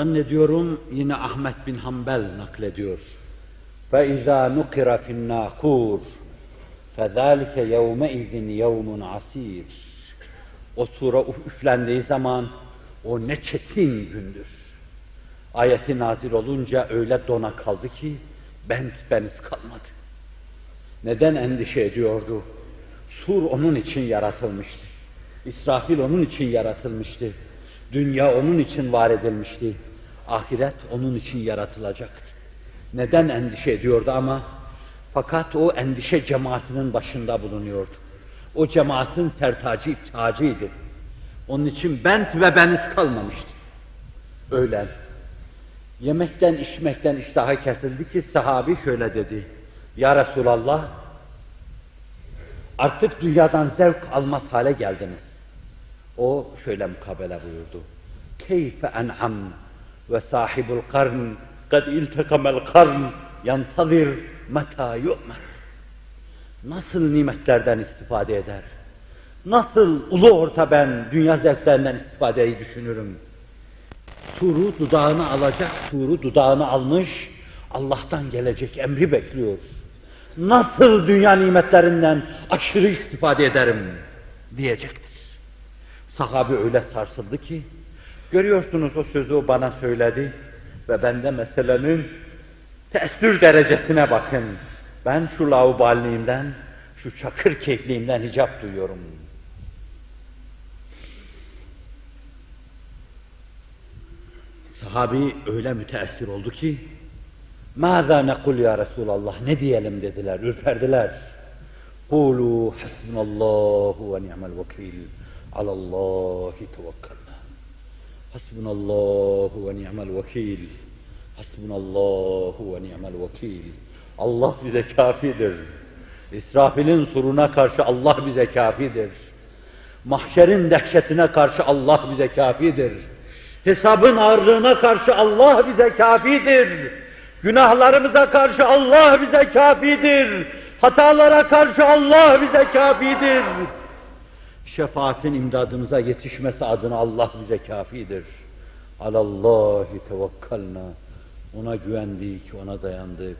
Zannediyorum yine Ahmet bin Hanbel naklediyor. فَاِذَا نُقِرَ فِي النَّاقُورِ فَذَٰلِكَ يَوْمَئِذٍ يَوْمٌ عَسِيرٌ O sura üflendiği zaman o ne çetin gündür. Ayeti nazil olunca öyle dona kaldı ki bent beniz kalmadı. Neden endişe ediyordu? Sur onun için yaratılmıştı. İsrafil onun için yaratılmıştı. Dünya onun için var edilmişti. Ahiret onun için yaratılacaktı. Neden endişe ediyordu ama? Fakat o endişe cemaatinin başında bulunuyordu. O cemaatin sertacı iptacıydı. Onun için bent ve beniz kalmamıştı. Öğlen. Yemekten içmekten iştahı kesildi ki sahabi şöyle dedi. Ya Resulallah artık dünyadan zevk almaz hale geldiniz. O şöyle mukabele buyurdu. Keyfe en'am ve sahibul karn kad iltekamel karn yantazir meta yu'mer. Nasıl nimetlerden istifade eder? Nasıl ulu orta ben dünya zevklerinden istifadeyi düşünürüm? Suru dudağını alacak, suru dudağını almış, Allah'tan gelecek emri bekliyor. Nasıl dünya nimetlerinden aşırı istifade ederim diyecektir. Sahabe öyle sarsıldı ki, görüyorsunuz o sözü o bana söyledi ve ben de meselenin teessür derecesine bakın. Ben şu lauballiğimden, şu çakır keyfliğimden hicap duyuyorum. Sahabi öyle müteessir oldu ki, ماذا nekul ya Resulallah, ne diyelim dediler, ürperdiler. Kulu hasbunallahu ve ni'mel vekil, alallahi tevekkalna. Hasbunallahu ve ni'mel vekil, hasbunallahu ve ni'mel vekil. Allah bize kafidir. İsrafil'in suruna karşı Allah bize kafidir. Mahşerin dehşetine karşı Allah bize kafidir. Hesabın ağırlığına karşı Allah bize kafidir. Günahlarımıza karşı Allah bize kafidir. Hatalara karşı Allah bize kafidir. Şefaatin imdadımıza yetişmesi adına Allah bize kafidir. Alallahi tevekkalna. Ona güvendik, ona dayandık.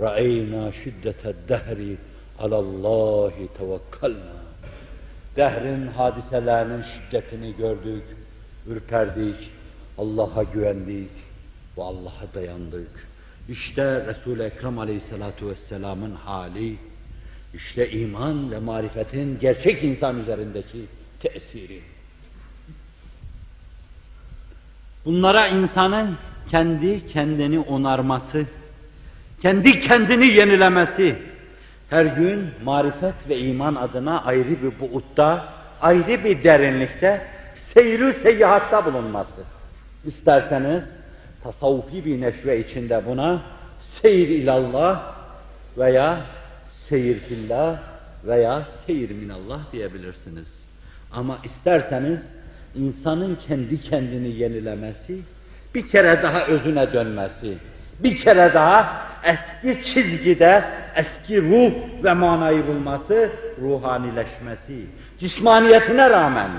Ra'eyna şiddeted dehri alallahi tevekkalna. Dehrin hadiselerinin şiddetini gördük, ürperdik, Allah'a güvendik ve Allah'a dayandık. İşte Resul-i Ekrem Aleyhisselatü Vesselam'ın hali, işte iman ve marifetin gerçek insan üzerindeki tesiri. Bunlara insanın kendi kendini onarması, kendi kendini yenilemesi, her gün marifet ve iman adına ayrı bir buutta, ayrı bir derinlikte, seyri seyyahatta bulunması. İsterseniz tasavvufi bir neşve içinde buna seyir ilallah veya seyir fillah veya seyir minallah diyebilirsiniz. Ama isterseniz insanın kendi kendini yenilemesi, bir kere daha özüne dönmesi, bir kere daha eski çizgide eski ruh ve manayı bulması, ruhanileşmesi, cismaniyetine rağmen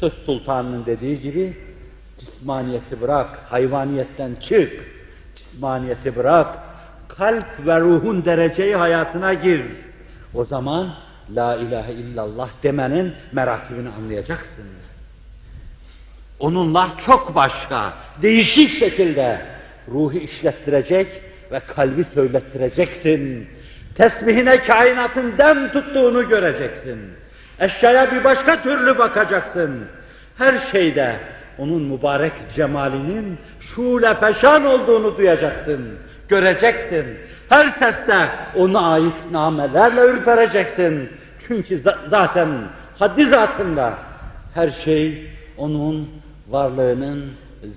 söz sultanının dediği gibi cismaniyeti bırak, hayvaniyetten çık, cismaniyeti bırak, kalp ve ruhun dereceyi hayatına gir. O zaman La ilahe illallah demenin merakibini anlayacaksın. Onunla çok başka, değişik şekilde ruhu işlettirecek ve kalbi söylettireceksin. Tesbihine kainatın dem tuttuğunu göreceksin. Eşyaya bir başka türlü bakacaksın. Her şeyde onun mübarek cemalinin şule feşan olduğunu duyacaksın, göreceksin. Her seste ona ait namelerle ürpereceksin. Çünkü zaten haddi zatında her şey onun varlığının,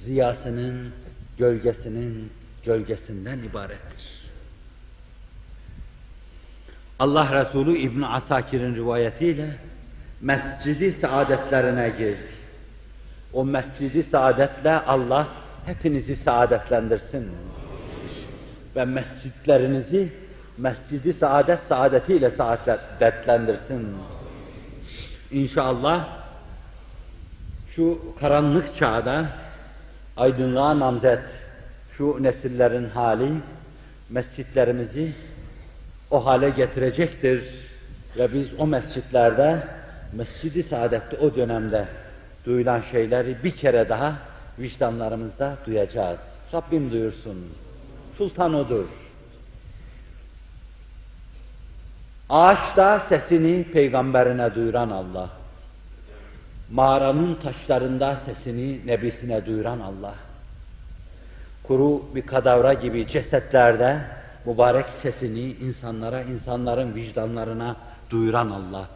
ziyasının, gölgesinin gölgesinden ibarettir. Allah Resulü İbn Asakir'in rivayetiyle mescidi saadetlerine girdi. O mescidi saadetle Allah hepinizi saadetlendirsin. Ve mescitlerinizi mescidi saadet saadetiyle saadetlendirsin. İnşallah şu karanlık çağda aydınlığa namzet şu nesillerin hali mescitlerimizi o hale getirecektir ve biz o mescitlerde Mescid-i Saadet'te o dönemde duyulan şeyleri bir kere daha vicdanlarımızda duyacağız. Rabbim duyursun. Sultan odur. Ağaçta sesini peygamberine duyuran Allah. Mağaranın taşlarında sesini nebisine duyuran Allah. Kuru bir kadavra gibi cesetlerde mübarek sesini insanlara, insanların vicdanlarına duyuran Allah.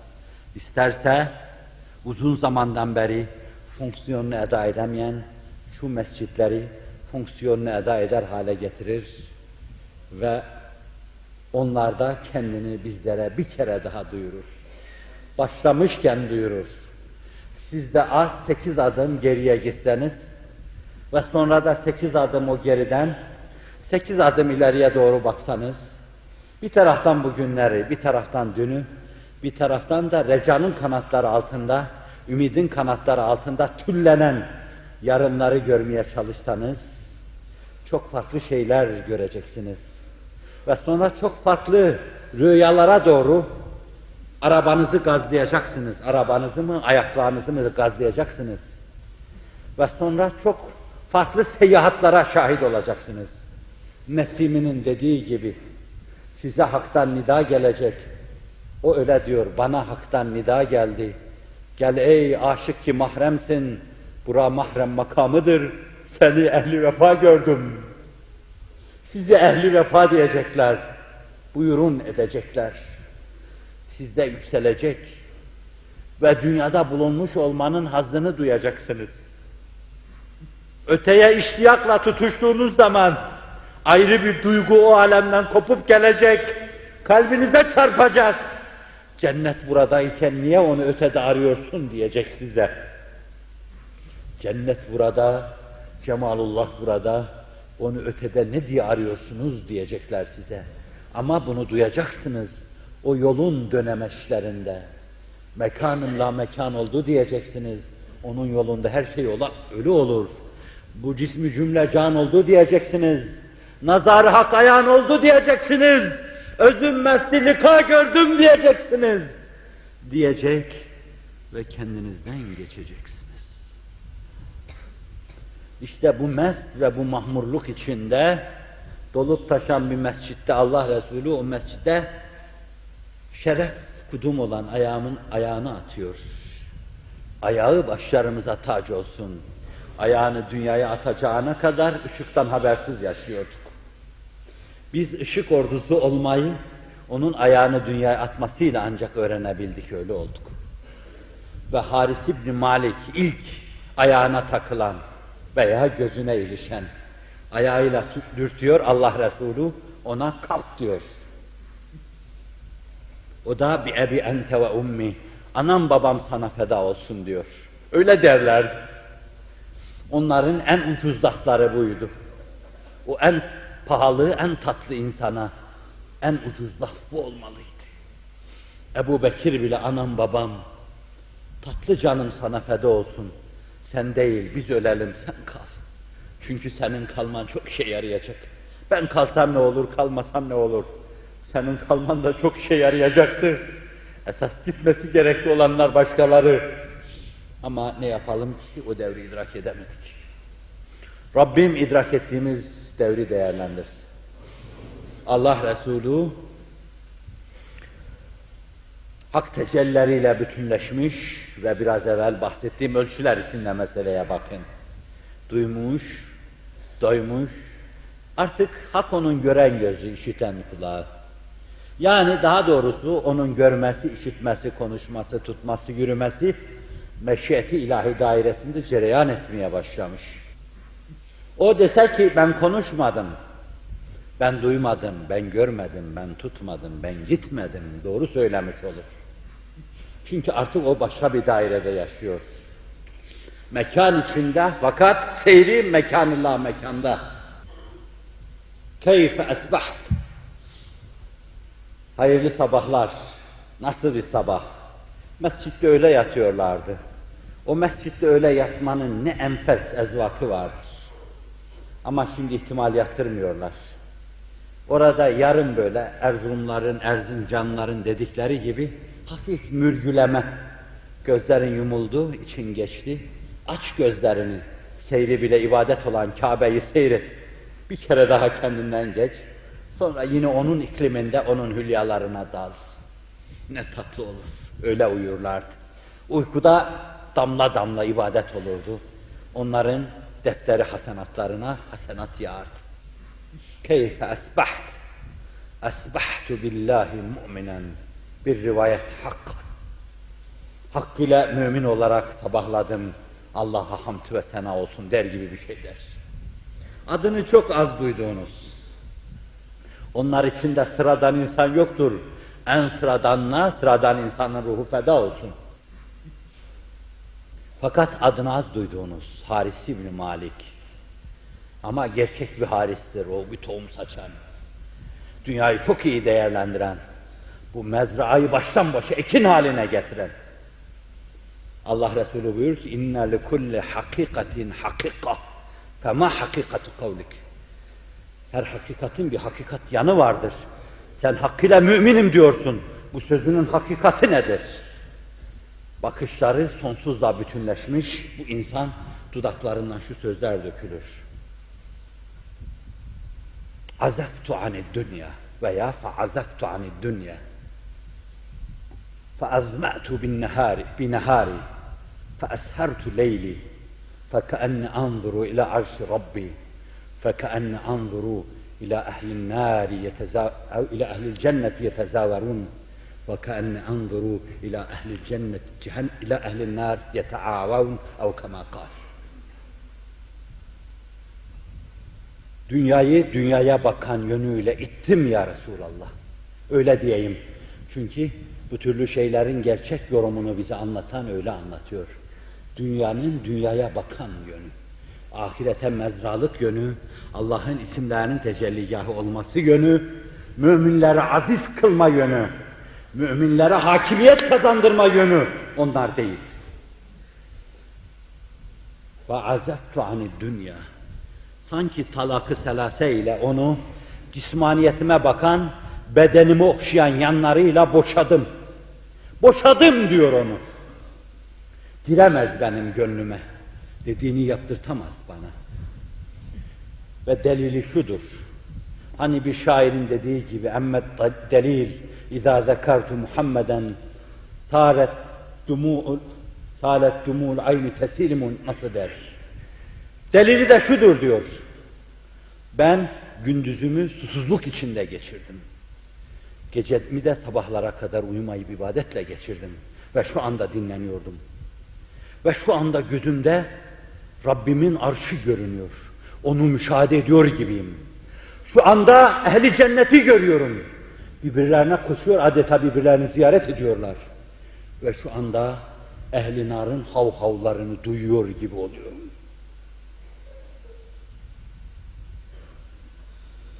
İsterse uzun zamandan beri fonksiyonunu eda edemeyen şu mescitleri fonksiyonunu eda eder hale getirir ve onlarda kendini bizlere bir kere daha duyurur. Başlamışken duyurur. Siz de az sekiz adım geriye gitseniz ve sonra da sekiz adım o geriden sekiz adım ileriye doğru baksanız bir taraftan bugünleri, bir taraftan dünü, bir taraftan da recanın kanatları altında, ümidin kanatları altında tüllenen yarınları görmeye çalışsanız çok farklı şeyler göreceksiniz. Ve sonra çok farklı rüyalara doğru arabanızı gazlayacaksınız. Arabanızı mı, ayaklarınızı mı gazlayacaksınız. Ve sonra çok farklı seyahatlara şahit olacaksınız. Nesimi'nin dediği gibi size haktan nida gelecek. O öyle diyor, bana haktan nida geldi. Gel ey aşık ki mahremsin, bura mahrem makamıdır, seni ehli vefa gördüm. Sizi ehli vefa diyecekler, buyurun edecekler. Sizde yükselecek ve dünyada bulunmuş olmanın hazzını duyacaksınız. Öteye iştiyakla tutuştuğunuz zaman ayrı bir duygu o alemden kopup gelecek, kalbinize çarpacak. Cennet buradayken niye onu ötede arıyorsun diyecek size. Cennet burada, cemalullah burada, onu ötede ne diye arıyorsunuz diyecekler size. Ama bunu duyacaksınız o yolun dönemeçlerinde. Mekanın la mekan oldu diyeceksiniz. Onun yolunda her şey ola, ölü olur. Bu cismi cümle can oldu diyeceksiniz. Nazar hak ayağın oldu diyeceksiniz. Özüm mesli gördüm diyeceksiniz. Diyecek ve kendinizden geçeceksiniz. İşte bu mest ve bu mahmurluk içinde dolup taşan bir mescitte Allah Resulü o mescitte şeref kudum olan ayağımın ayağını atıyor. Ayağı başlarımıza tac olsun. Ayağını dünyaya atacağına kadar ışıktan habersiz yaşıyorduk. Biz ışık ordusu olmayı onun ayağını dünyaya atmasıyla ancak öğrenebildik, öyle olduk. Ve Haris İbni Malik ilk ayağına takılan veya gözüne ilişen ayağıyla dürtüyor Allah Resulü ona kalk diyor. O da bir ebi ente ve ummi. Anam babam sana feda olsun diyor. Öyle derlerdi. Onların en ucuz lafları buydu. O en pahalı, en tatlı insana en ucuz laf bu olmalıydı. Ebu Bekir bile anam babam, tatlı canım sana feda olsun. Sen değil, biz ölelim, sen kal. Çünkü senin kalman çok işe yarayacak. Ben kalsam ne olur, kalmasam ne olur? Senin kalman da çok işe yarayacaktı. Esas gitmesi gerekli olanlar başkaları. Ama ne yapalım ki o devri idrak edemedik. Rabbim idrak ettiğimiz devri değerlendirsin. Allah Resulü hak tecellileriyle bütünleşmiş ve biraz evvel bahsettiğim ölçüler içinde meseleye bakın. Duymuş, doymuş, artık hak onun gören gözü, işiten kulağı. Yani daha doğrusu onun görmesi, işitmesi, konuşması, tutması, yürümesi meşiyeti ilahi dairesinde cereyan etmeye başlamış. O dese ki ben konuşmadım, ben duymadım, ben görmedim, ben tutmadım, ben gitmedim, doğru söylemiş olur. Çünkü artık o başka bir dairede yaşıyor. Mekan içinde fakat seyri mekanillah mekanda. Keyfe esbaht. Hayırlı sabahlar. Nasıl bir sabah? Mescitte öyle yatıyorlardı. O mescitte öyle yatmanın ne enfes ezvakı vardır. Ama şimdi ihtimal yatırmıyorlar. Orada yarım böyle Erzurumların, Erzincanların dedikleri gibi hafif mürgüleme. Gözlerin yumuldu, için geçti. Aç gözlerini, seyri bile ibadet olan Kabe'yi seyret. Bir kere daha kendinden geç. Sonra yine onun ikliminde, onun hülyalarına dal. Ne tatlı olur. Öyle uyurlardı. Uykuda damla damla ibadet olurdu. Onların defteri hasenatlarına hasenat yağardı. Keyfe esbaht. Esbahtu billahi mu'minen. Bir rivayet hak. Hakkıyla mümin olarak sabahladım. Allah'a hamd ve sena olsun der gibi bir şey der. Adını çok az duyduğunuz. Onlar içinde sıradan insan yoktur. En sıradanına sıradan insanın ruhu feda olsun. Fakat adını az duyduğunuz Haris İbni Malik. Ama gerçek bir haristir o bir tohum saçan. Dünyayı çok iyi değerlendiren, bu mezraayı baştan başa ekin haline getiren. Allah Resulü buyuruyor ki inne li kulli hakikatin hakika fema hakikatu kavlik. Her hakikatin bir hakikat yanı vardır. Sen hakkıyla müminim diyorsun. Bu sözünün hakikati nedir? Bakışları sonsuzla bütünleşmiş bu insan dudaklarından şu sözler dökülür. Azaftu anid dünya veya feazaftu anid dünya. فأظمأت بالنهار بنهاري فأسهرت ليلي فكأني أنظر إلى عرش ربي فكأني أنظر إلى أهل النار يتزا... أو إلى أهل الجنة يتزاورون وكأني أنظر إلى أهل الجنة جهن... إلى أهل النار يتعاون أو كما قال Dünyayı dünyaya bakan yönüyle ittim ya Resulallah. Öyle diyeyim. Çünkü bu türlü şeylerin gerçek yorumunu bize anlatan öyle anlatıyor. Dünyanın dünyaya bakan yönü, ahirete mezralık yönü, Allah'ın isimlerinin tecelligahı olması yönü, müminleri aziz kılma yönü, müminlere hakimiyet kazandırma yönü onlar değil. Ve azeftu anid dünya. Sanki talakı selase ile onu cismaniyetime bakan, bedenimi okşayan yanlarıyla boşadım. Boşadım diyor onu. Giremez benim gönlüme. Dediğini yaptırtamaz bana. Ve delili şudur. Hani bir şairin dediği gibi emmet delil İzâ zekartu Muhammeden sâret dumû'ul sâlet dumû'ul ayni tesilimun nasıl der? Delili de şudur diyor. Ben gündüzümü susuzluk içinde geçirdim. Gecemi de sabahlara kadar uyumayıp ibadetle geçirdim. Ve şu anda dinleniyordum. Ve şu anda gözümde Rabbimin arşı görünüyor. Onu müşahede ediyor gibiyim. Şu anda ehli cenneti görüyorum. Birbirlerine koşuyor, adeta birbirlerini ziyaret ediyorlar. Ve şu anda ehli narın hav havlarını duyuyor gibi oluyorum.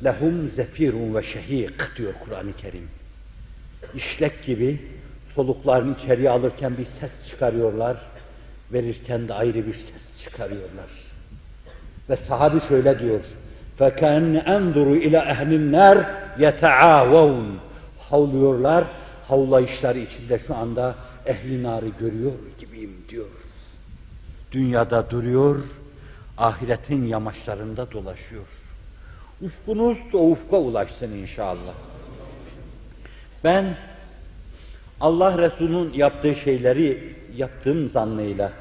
Lehum zefirun ve şehik diyor Kur'an-ı Kerim. İşlek gibi soluklarını içeriye alırken bir ses çıkarıyorlar, verirken de ayrı bir ses çıkarıyorlar. Ve sahabi şöyle diyor, فَكَانَّ اَنْظُرُ اِلَى اَهْلِ النَّارِ يَتَعَاوَوْنَ Havlıyorlar, havlayışları içinde şu anda ehli narı görüyor gibiyim diyor. Dünyada duruyor, ahiretin yamaçlarında dolaşıyor. Ufkunuz o ufka ulaşsın inşallah. Ben Allah Resulü'nün yaptığı şeyleri yaptığım zannıyla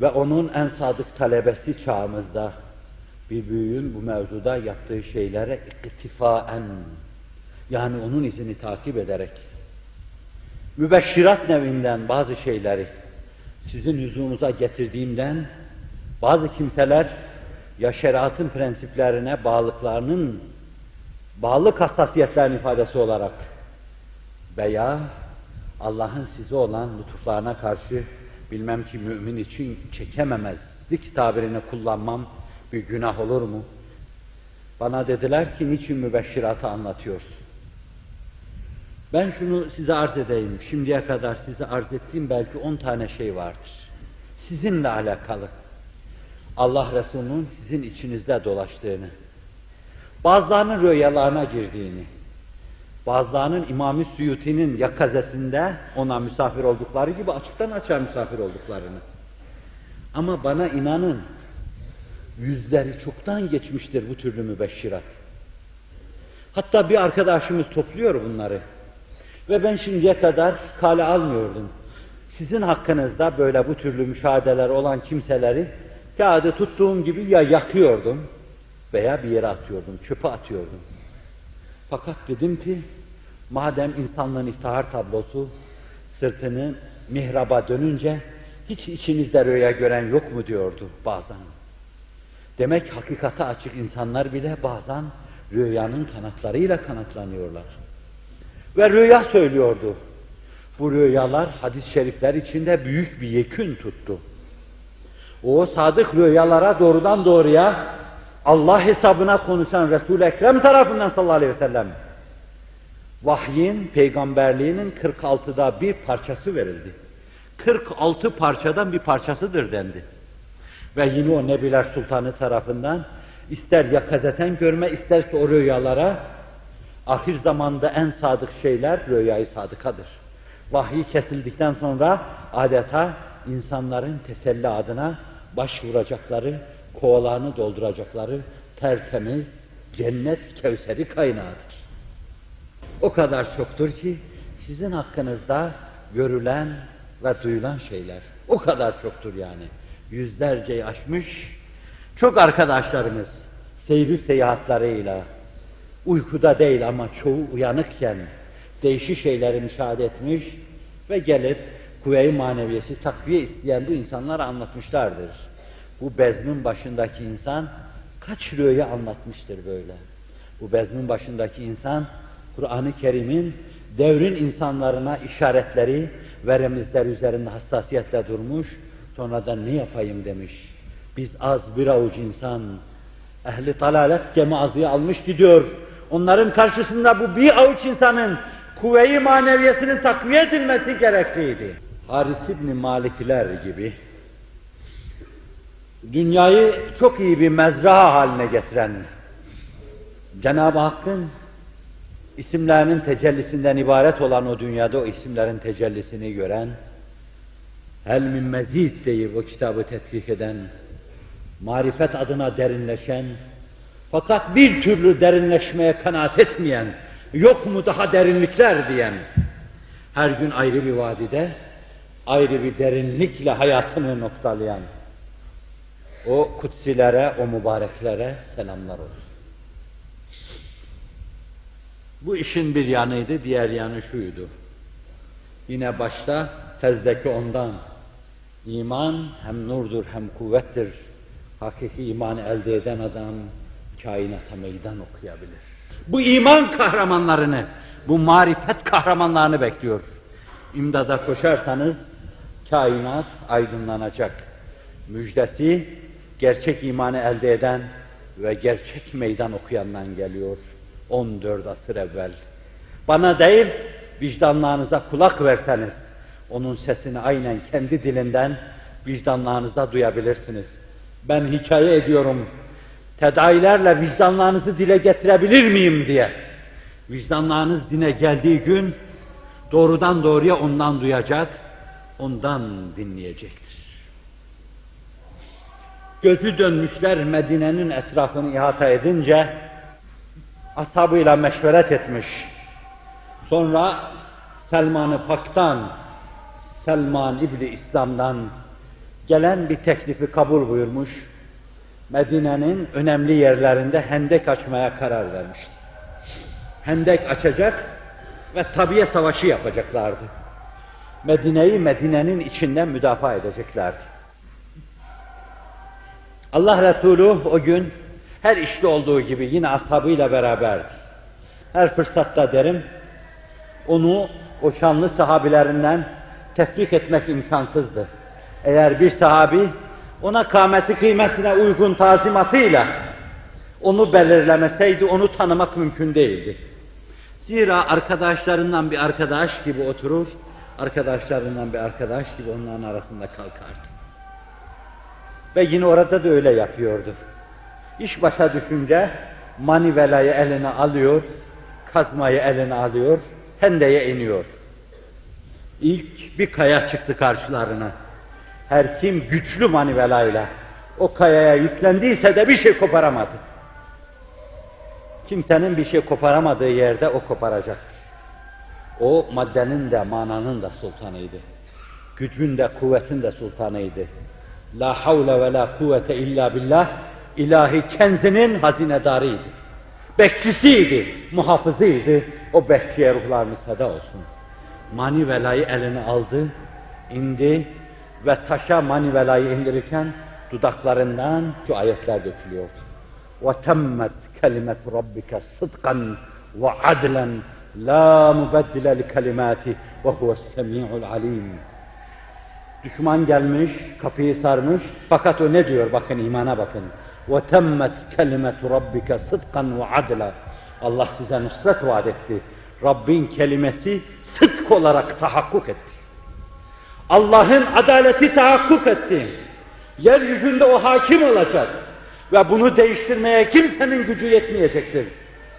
ve onun en sadık talebesi çağımızda bir büyüğün bu mevzuda yaptığı şeylere iktifaen yani onun izini takip ederek mübeşşirat nevinden bazı şeyleri sizin huzurunuza getirdiğimden bazı kimseler ya şeriatın prensiplerine bağlılıklarının bağlılık hassasiyetlerinin ifadesi olarak veya Allah'ın size olan lütuflarına karşı bilmem ki mümin için çekememezlik tabirini kullanmam bir günah olur mu? Bana dediler ki niçin mübeşşiratı anlatıyorsun? Ben şunu size arz edeyim. Şimdiye kadar size arz ettiğim belki on tane şey vardır. Sizinle alakalı. Allah Resulü'nün sizin içinizde dolaştığını, bazılarının rüyalarına girdiğini, bazılarının İmam-ı Suyuti'nin yakazesinde ona misafir oldukları gibi açıktan açığa misafir olduklarını. Ama bana inanın, yüzleri çoktan geçmiştir bu türlü mübeşşirat. Hatta bir arkadaşımız topluyor bunları. Ve ben şimdiye kadar kale almıyordum. Sizin hakkınızda böyle bu türlü müşahedeler olan kimseleri kağıdı tuttuğum gibi ya yakıyordum veya bir yere atıyordum, çöpe atıyordum. Fakat dedim ki, madem insanlığın iftihar tablosu sırtını mihraba dönünce hiç içinizde rüya gören yok mu diyordu bazen. Demek hakikate açık insanlar bile bazen rüyanın kanatlarıyla kanatlanıyorlar. Ve rüya söylüyordu. Bu rüyalar hadis-i şerifler içinde büyük bir yekün tuttu. O sadık rüyalara doğrudan doğruya Allah hesabına konuşan Resul-i Ekrem tarafından sallallahu aleyhi ve sellem vahyin, peygamberliğinin 46'da bir parçası verildi. 46 parçadan bir parçasıdır dendi. Ve yine o Nebiler Sultanı tarafından ister yakazeten görme, isterse o rüyalara ahir zamanda en sadık şeyler rüyayı sadıkadır. Vahiy kesildikten sonra adeta insanların teselli adına başvuracakları, kovalarını dolduracakları tertemiz cennet kevseri kaynağıdır. O kadar çoktur ki sizin hakkınızda görülen ve duyulan şeyler o kadar çoktur yani. Yüzlerceyi aşmış çok arkadaşlarımız seyri seyahatlarıyla uykuda değil ama çoğu uyanıkken değişik şeyleri müşahede etmiş ve gelip kuvve-i maneviyesi takviye isteyen bu insanlara anlatmışlardır. Bu bezmin başındaki insan kaç rüya anlatmıştır böyle. Bu bezmin başındaki insan Kur'an-ı Kerim'in devrin insanlarına işaretleri ve remizler üzerinde hassasiyetle durmuş, sonradan ne yapayım demiş. Biz az bir avuç insan, ehli talalet gemazıyı almış gidiyor. Onların karşısında bu bir avuç insanın kuvve-i maneviyesinin takviye edilmesi gerekliydi. Haris İbni Malikler gibi dünyayı çok iyi bir mezra haline getiren Cenab-ı Hakk'ın isimlerinin tecellisinden ibaret olan o dünyada o isimlerin tecellisini gören El min mezid deyip o kitabı tetkik eden marifet adına derinleşen fakat bir türlü derinleşmeye kanaat etmeyen yok mu daha derinlikler diyen her gün ayrı bir vadide ayrı bir derinlikle hayatını noktalayan o kutsilere, o mübareklere selamlar olsun. Bu işin bir yanıydı, diğer yanı şuydu. Yine başta tezdeki ondan. iman hem nurdur hem kuvvettir. Hakiki imanı elde eden adam kainata meydan okuyabilir. Bu iman kahramanlarını, bu marifet kahramanlarını bekliyor. İmdada koşarsanız kainat aydınlanacak. Müjdesi gerçek imanı elde eden ve gerçek meydan okuyandan geliyor. 14 asır evvel. Bana değil, vicdanlarınıza kulak verseniz, onun sesini aynen kendi dilinden vicdanlarınızda duyabilirsiniz. Ben hikaye ediyorum, tedailerle vicdanlarınızı dile getirebilir miyim diye. Vicdanlarınız dine geldiği gün, doğrudan doğruya ondan duyacak, ondan dinleyecektir. Gözü dönmüşler Medine'nin etrafını ihata edince, ashabıyla meşveret etmiş. Sonra Selman-ı Pak'tan, Selman İbni İslam'dan gelen bir teklifi kabul buyurmuş. Medine'nin önemli yerlerinde hendek açmaya karar vermişti. Hendek açacak ve tabiye savaşı yapacaklardı. Medine'yi Medine'nin içinden müdafaa edeceklerdi. Allah Resulü o gün her işte olduğu gibi yine ashabıyla beraberdi. Her fırsatta derim, onu o şanlı sahabilerinden tefrik etmek imkansızdı. Eğer bir sahabi ona kâmeti kıymetine uygun tazimatıyla onu belirlemeseydi onu tanımak mümkün değildi. Zira arkadaşlarından bir arkadaş gibi oturur, arkadaşlarından bir arkadaş gibi onların arasında kalkardı. Ve yine orada da öyle yapıyordu. İş başa düşünce manivelayı eline alıyor, kazmayı eline alıyor, hendeye iniyor. İlk bir kaya çıktı karşılarına. Her kim güçlü manivelayla o kayaya yüklendiyse de bir şey koparamadı. Kimsenin bir şey koparamadığı yerde o koparacaktır. O maddenin de mananın da sultanıydı. Gücün de kuvvetin de sultanıydı. La havle ve la kuvvete illa billah ilahi kenzinin hazinedarıydı. Bekçisiydi, muhafızıydı. O bekçiye ruhlarımız feda olsun. Mani velayı eline aldı, indi ve taşa mani velayı indirirken dudaklarından şu ayetler dökülüyordu. وَتَمَّتْ كَلِمَةُ رَبِّكَ صِدْقًا وَعَدْلًا La mubeddile li kalimati ve huves semi'ul alim. Düşman gelmiş, kapıyı sarmış. Fakat o ne diyor? Bakın imana bakın. Ve temmet kelimetu rabbike sıdkan ve adla. Allah size nusret vaat etti. Rabbin kelimesi sıdk olarak tahakkuk etti. Allah'ın adaleti tahakkuk etti. Yeryüzünde o hakim olacak. Ve bunu değiştirmeye kimsenin gücü yetmeyecektir.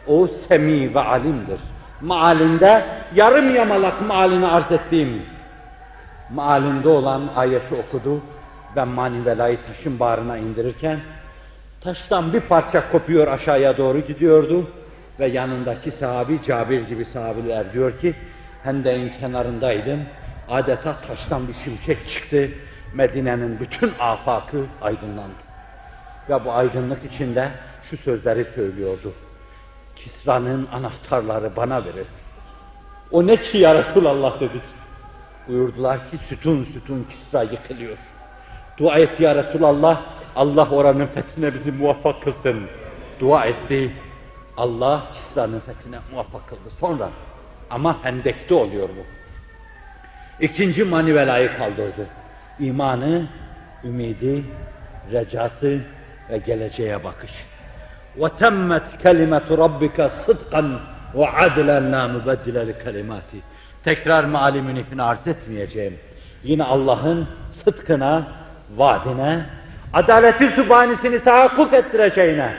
O semi ve alimdir. Maalinde yarım yamalak maalini arz ettiğim maalinde olan ayeti okudu ve manivelayı taşın bağrına indirirken taştan bir parça kopuyor aşağıya doğru gidiyordu ve yanındaki sahabi Cabir gibi sahabiler diyor ki Hendek'in kenarındaydım. Adeta taştan bir şimşek çıktı. Medine'nin bütün afakı aydınlandı. Ve bu aydınlık içinde şu sözleri söylüyordu Kisra'nın anahtarları bana verir o ne ki ya Resulallah dedik Buyurdular ki sütun sütun Kisra yıkılıyor. Dua et ya Resulallah, Allah oranın fethine bizi muvaffak kılsın. Dua etti. Allah Kisra'nın fethine muvaffak kıldı. Sonra ama Hendek'te oluyor bu. İkinci manivelayı kaldırdı. İmanı, ümidi, recası ve geleceğe bakış. وَتَمَّتْ كَلِمَةُ رَبِّكَ صِدْقًا وَعَدْلًا لَا مُبَدِّلَ لِكَلِمَاتِهِ Tekrar meali münifini arz etmeyeceğim. Yine Allah'ın sıdkına, vaadine, adaleti sübhanisini tahakkuk ettireceğine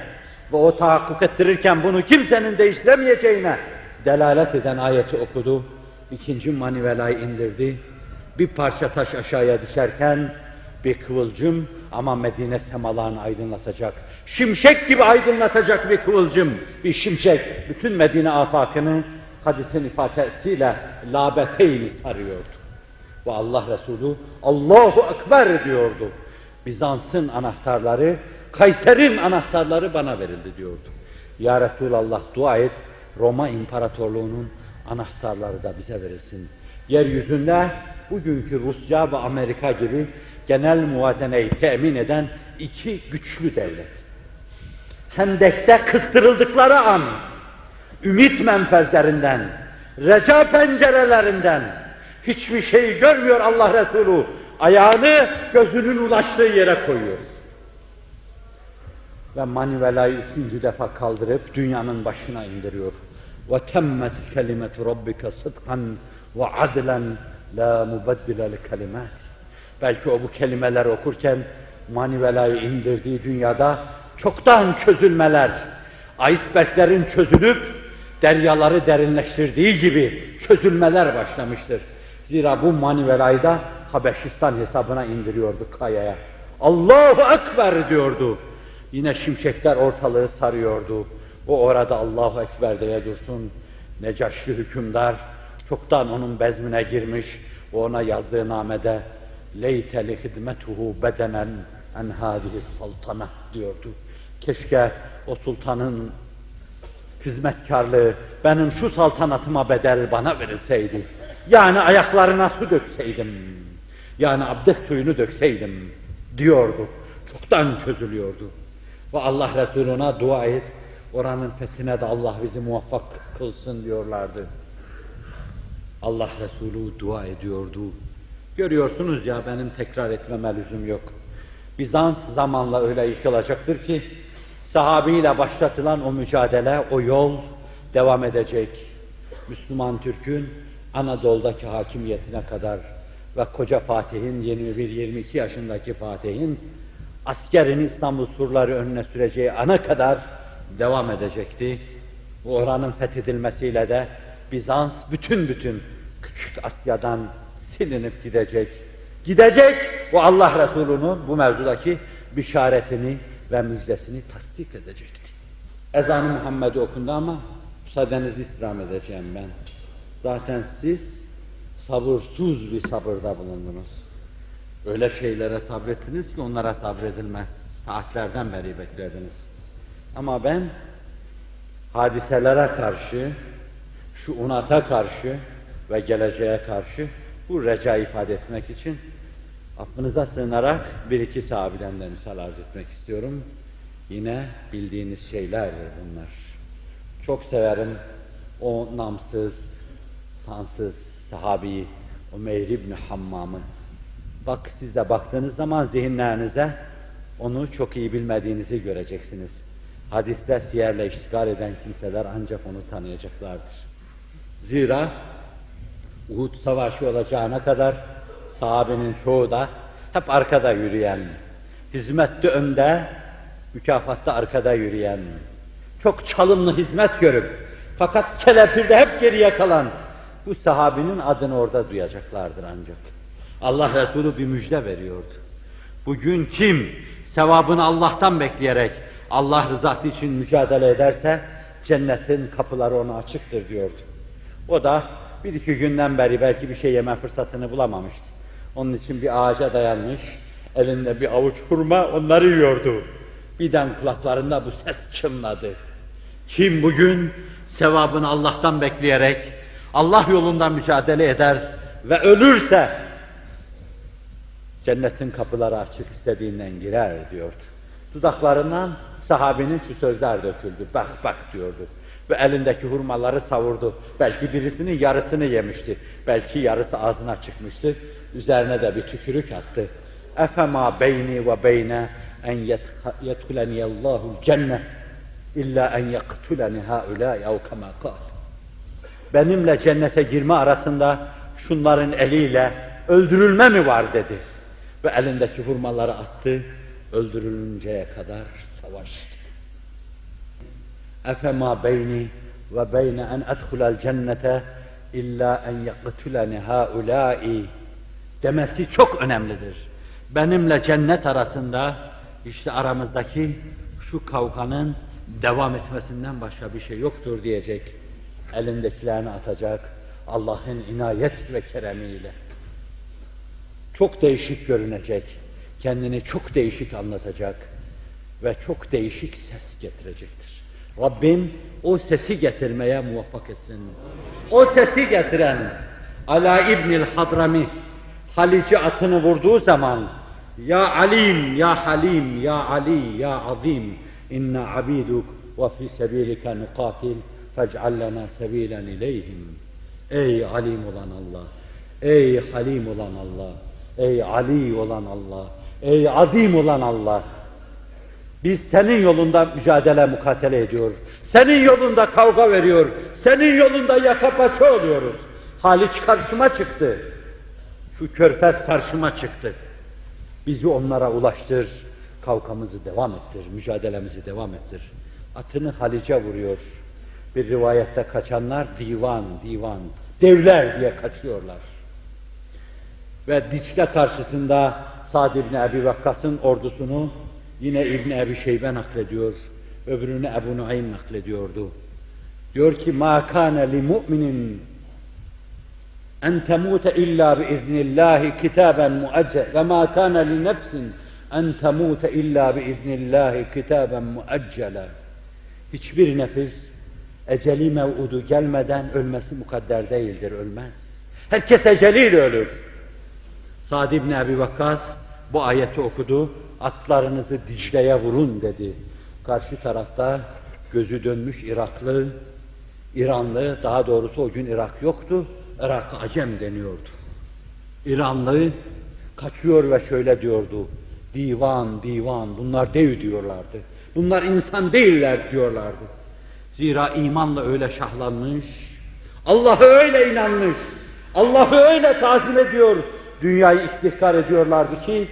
ve o tahakkuk ettirirken bunu kimsenin değiştiremeyeceğine delalet eden ayeti okudu. İkinci manivelayı indirdi. Bir parça taş aşağıya düşerken bir kıvılcım ama Medine semalarını aydınlatacak. Şimşek gibi aydınlatacak bir kıvılcım, bir şimşek bütün Medine afakını hadisin ifadesiyle labeteyni sarıyordu. Ve Allah Resulü Allahu Ekber diyordu. Bizans'ın anahtarları, Kayser'in anahtarları bana verildi diyordu. Ya Resulallah dua et, Roma İmparatorluğu'nun anahtarları da bize verilsin. Yeryüzünde bugünkü Rusya ve Amerika gibi genel muvazeneyi temin eden iki güçlü devlet. Hendek'te kıstırıldıkları an, ümit menfezlerinden, reca pencerelerinden hiçbir şey görmüyor Allah Resulü. Ayağını gözünün ulaştığı yere koyuyor. Ve manivelayı üçüncü defa kaldırıp dünyanın başına indiriyor. وَتَمَّتْ كَلِمَةُ رَبِّكَ صِدْقًا وَعَدْلًا لَا مُبَدِّلَ لِكَلِمَاتِ Belki o bu kelimeler okurken manivelayı indirdiği dünyada çoktan çözülmeler, iceberglerin çözülüp deryaları derinleştirdiği gibi çözülmeler başlamıştır. Zira bu manivelayda Habeşistan hesabına indiriyordu kayaya. Allahu Ekber diyordu. Yine şimşekler ortalığı sarıyordu. O orada Allahu Ekber diye dursun. Necaşlı hükümdar çoktan onun bezmine girmiş. O ona yazdığı namede leyte li hidmetuhu bedenen en hadihi saltana diyordu. Keşke o sultanın hizmetkarlığı benim şu saltanatıma bedel bana verilseydi. Yani ayaklarına su dökseydim. Yani abdest suyunu dökseydim diyordu. Çoktan çözülüyordu. Ve Allah Resuluna dua et. Oranın fethine de Allah bizi muvaffak kılsın diyorlardı. Allah Resulü dua ediyordu. Görüyorsunuz ya benim tekrar etmeme lüzum yok. Bizans zamanla öyle yıkılacaktır ki sahabiyle başlatılan o mücadele, o yol devam edecek. Müslüman Türk'ün Anadolu'daki hakimiyetine kadar ve koca Fatih'in 21-22 yaşındaki Fatih'in askerini İstanbul surları önüne süreceği ana kadar devam edecekti. Bu oranın fethedilmesiyle de Bizans bütün bütün küçük Asya'dan silinip gidecek. Gidecek o Allah Resulü'nün bu mevzudaki bişaretini ve müjdesini tasdik edecekti. Ezan-ı Muhammed'i okundu ama müsaadenizi istirham edeceğim ben. Zaten siz sabırsız bir sabırda bulundunuz. Öyle şeylere sabrettiniz ki onlara sabredilmez. Saatlerden beri beklediniz. Ama ben hadiselere karşı, şu unata karşı ve geleceğe karşı bu reca ifade etmek için affınıza sığınarak bir iki sahabeden de misal arz etmek istiyorum. Yine bildiğiniz şeylerdir bunlar. Çok severim o namsız, sansız sahabeyi, o Meyr ibn Hammam'ın. Bak siz de baktığınız zaman zihinlerinize onu çok iyi bilmediğinizi göreceksiniz. Hadiste siyerle iştigal eden kimseler ancak onu tanıyacaklardır. Zira Uhud Savaşı olacağına kadar sahabenin çoğu da hep arkada yürüyen, hizmette önde, mükafatta arkada yürüyen, çok çalımlı hizmet görüp fakat kelepirde hep geriye kalan bu sahabinin adını orada duyacaklardır ancak. Allah Resulü bir müjde veriyordu. Bugün kim sevabını Allah'tan bekleyerek Allah rızası için mücadele ederse cennetin kapıları ona açıktır diyordu. O da bir iki günden beri belki bir şey yeme fırsatını bulamamıştı. Onun için bir ağaca dayanmış, elinde bir avuç hurma onları yiyordu. Birden kulaklarında bu ses çınladı. Kim bugün sevabını Allah'tan bekleyerek Allah yolunda mücadele eder ve ölürse cennetin kapıları açık istediğinden girer diyordu. Dudaklarından sahabinin şu sözler döküldü. Bak bak diyordu. Ve elindeki hurmaları savurdu. Belki birisinin yarısını yemişti. Belki yarısı ağzına çıkmıştı. Üzerine de bir tükürük attı. Efema beyni ve beyne en yedhuleniyallahul cennet illa en yaktuleni haulâ kema kal. Benimle cennete girme arasında şunların eliyle öldürülme mi var dedi. Ve elindeki hurmaları attı, öldürülünceye kadar savaştı. Efema beyni ve beyne en edhulel cennete illa en yaktuleni haulâi demesi çok önemlidir. Benimle cennet arasında işte aramızdaki şu kavganın devam etmesinden başka bir şey yoktur diyecek. Elindekilerini atacak Allah'ın inayet ve keremiyle. Çok değişik görünecek. Kendini çok değişik anlatacak ve çok değişik ses getirecektir. Rabbim o sesi getirmeye muvaffak etsin. O sesi getiren Ala İbnil Hadrami Halici atını vurduğu zaman Ya Alim, Ya Halim, Ya Ali, Ya Azim inna abiduk ve fi sebilike nukatil fec'al lana sebilen ileyhim. Ey alim olan Allah, ey halim olan Allah, ey Ali olan Allah, ey azim olan Allah. Biz senin yolunda mücadele mukatele ediyor. Senin yolunda kavga veriyor. Senin yolunda yaka paça oluyoruz. Haliç karşıma çıktı. Şu körfez karşıma çıktı. Bizi onlara ulaştır. Kavgamızı devam ettir. Mücadelemizi devam ettir. Atını Halice vuruyor. Bir rivayette kaçanlar divan, divan, devler diye kaçıyorlar. Ve Dicle karşısında Sa'd ibn Ebi Vakkas'ın ordusunu yine İbn Ebi Şeybe naklediyor. Öbürünü Ebu Nuaym naklediyordu. Diyor ki ma kana li en temute illa bi iznillahi kitaben muaccel ve ma kana li nefsin en temute illa bi iznillahi kitaben muaccela. Hiçbir nefis eceli mev'udu gelmeden ölmesi mukadder değildir, ölmez. Herkes eceliyle ölür. Sa'd ibn Ebi Vakkas bu ayeti okudu. Atlarınızı Dicle'ye vurun dedi. Karşı tarafta gözü dönmüş Iraklı, İranlı, daha doğrusu o gün Irak yoktu, Irak Acem deniyordu. İranlı kaçıyor ve şöyle diyordu, divan, divan, bunlar dev diyorlardı. Bunlar insan değiller diyorlardı. Zira imanla öyle şahlanmış, Allah'a öyle inanmış, Allah'ı öyle tazim ediyor, dünyayı istihkar ediyorlardı ki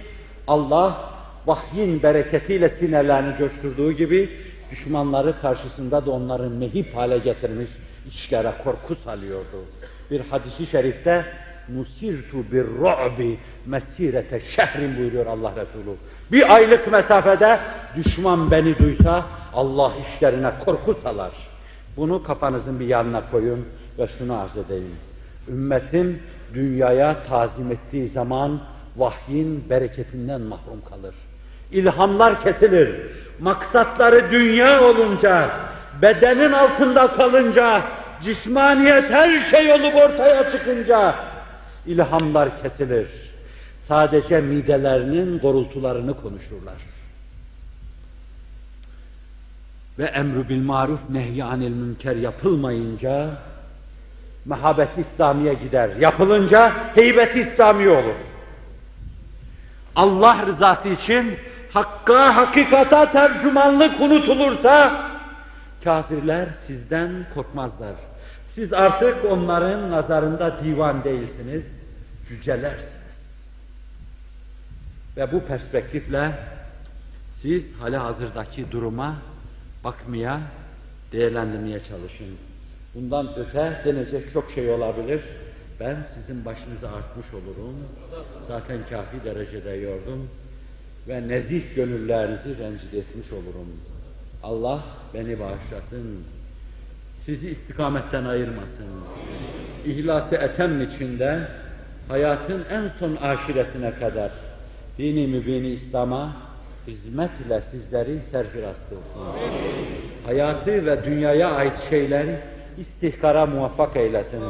Allah vahyin bereketiyle sinirlerini coşturduğu gibi düşmanları karşısında da onları mehip hale getirmiş, içlere korku salıyordu. Bir hadisi şerifte nusirtu bir ru'bi mesirete şehrin buyuruyor Allah Resulü. Bir aylık mesafede düşman beni duysa Allah işlerine korku salar. Bunu kafanızın bir yanına koyun ve şunu arz edeyim. Ümmetim dünyaya tazim ettiği zaman vahyin bereketinden mahrum kalır. İlhamlar kesilir. Maksatları dünya olunca, bedenin altında kalınca, cismaniyet her şey olup ortaya çıkınca ilhamlar kesilir. Sadece midelerinin gorultularını konuşurlar. Ve emru bil maruf nehyanil münker yapılmayınca mehabet İslamiye gider. Yapılınca heybet İslami olur. Allah rızası için hakka, hakikata tercümanlık unutulursa kafirler sizden korkmazlar. Siz artık onların nazarında divan değilsiniz, cücelersiniz. Ve bu perspektifle siz hali hazırdaki duruma bakmaya, değerlendirmeye çalışın. Bundan öte denecek çok şey olabilir. Ben sizin başınıza artmış olurum. Zaten kafi derecede yordum. Ve nezih gönüllerinizi rencide etmiş olurum. Allah beni bağışlasın. Sizi istikametten ayırmasın. İhlas-ı etem içinde hayatın en son aşiresine kadar dini mübini İslam'a hizmet ile sizleri serfiraz kılsın. Hayatı ve dünyaya ait şeyleri istihkara muvaffak eylesin.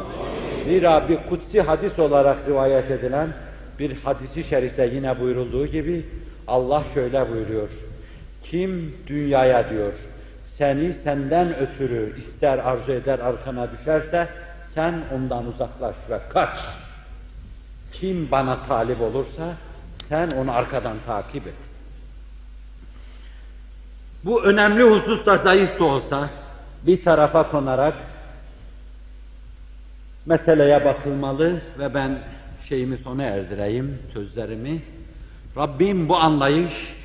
Zira bir kutsi hadis olarak rivayet edilen bir hadisi şerifte yine buyurulduğu gibi Allah şöyle buyuruyor. Kim dünyaya diyor, seni senden ötürü ister arzu eder arkana düşerse sen ondan uzaklaş ve kaç. Kim bana talip olursa sen onu arkadan takip et. Bu önemli husus da zayıf da olsa bir tarafa konarak meseleye bakılmalı ve ben şeyimi sona erdireyim, sözlerimi. Rabbim bu anlayış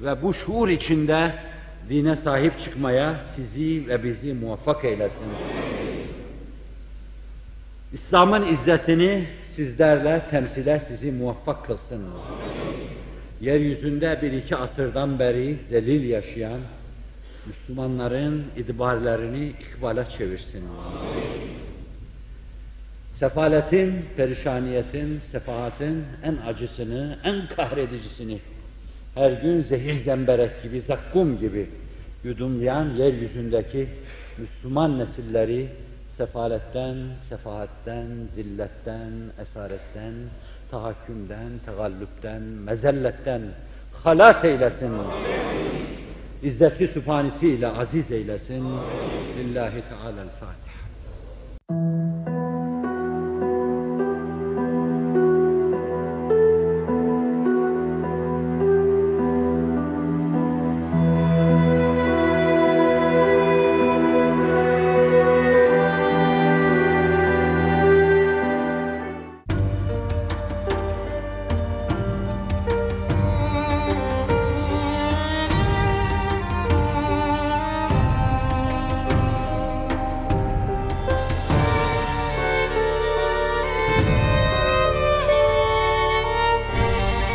ve bu şuur içinde dine sahip çıkmaya sizi ve bizi muvaffak eylesin. İslam'ın izzetini sizlerle temsile sizi muvaffak kılsın. Yeryüzünde bir iki asırdan beri zelil yaşayan Müslümanların idbarlerini ikbale çevirsin. Sefaletin, perişaniyetin, sefahatin en acısını, en kahredicisini her gün zehir zemberek gibi, zakkum gibi yudumlayan yeryüzündeki Müslüman nesilleri sefaletten, sefahatten, zilletten, esaretten, tahakkümden, tegallüpten, mezelletten halas eylesin. İzzeti sübhanesiyle aziz eylesin. Lillahi Teala'l-Fatiha.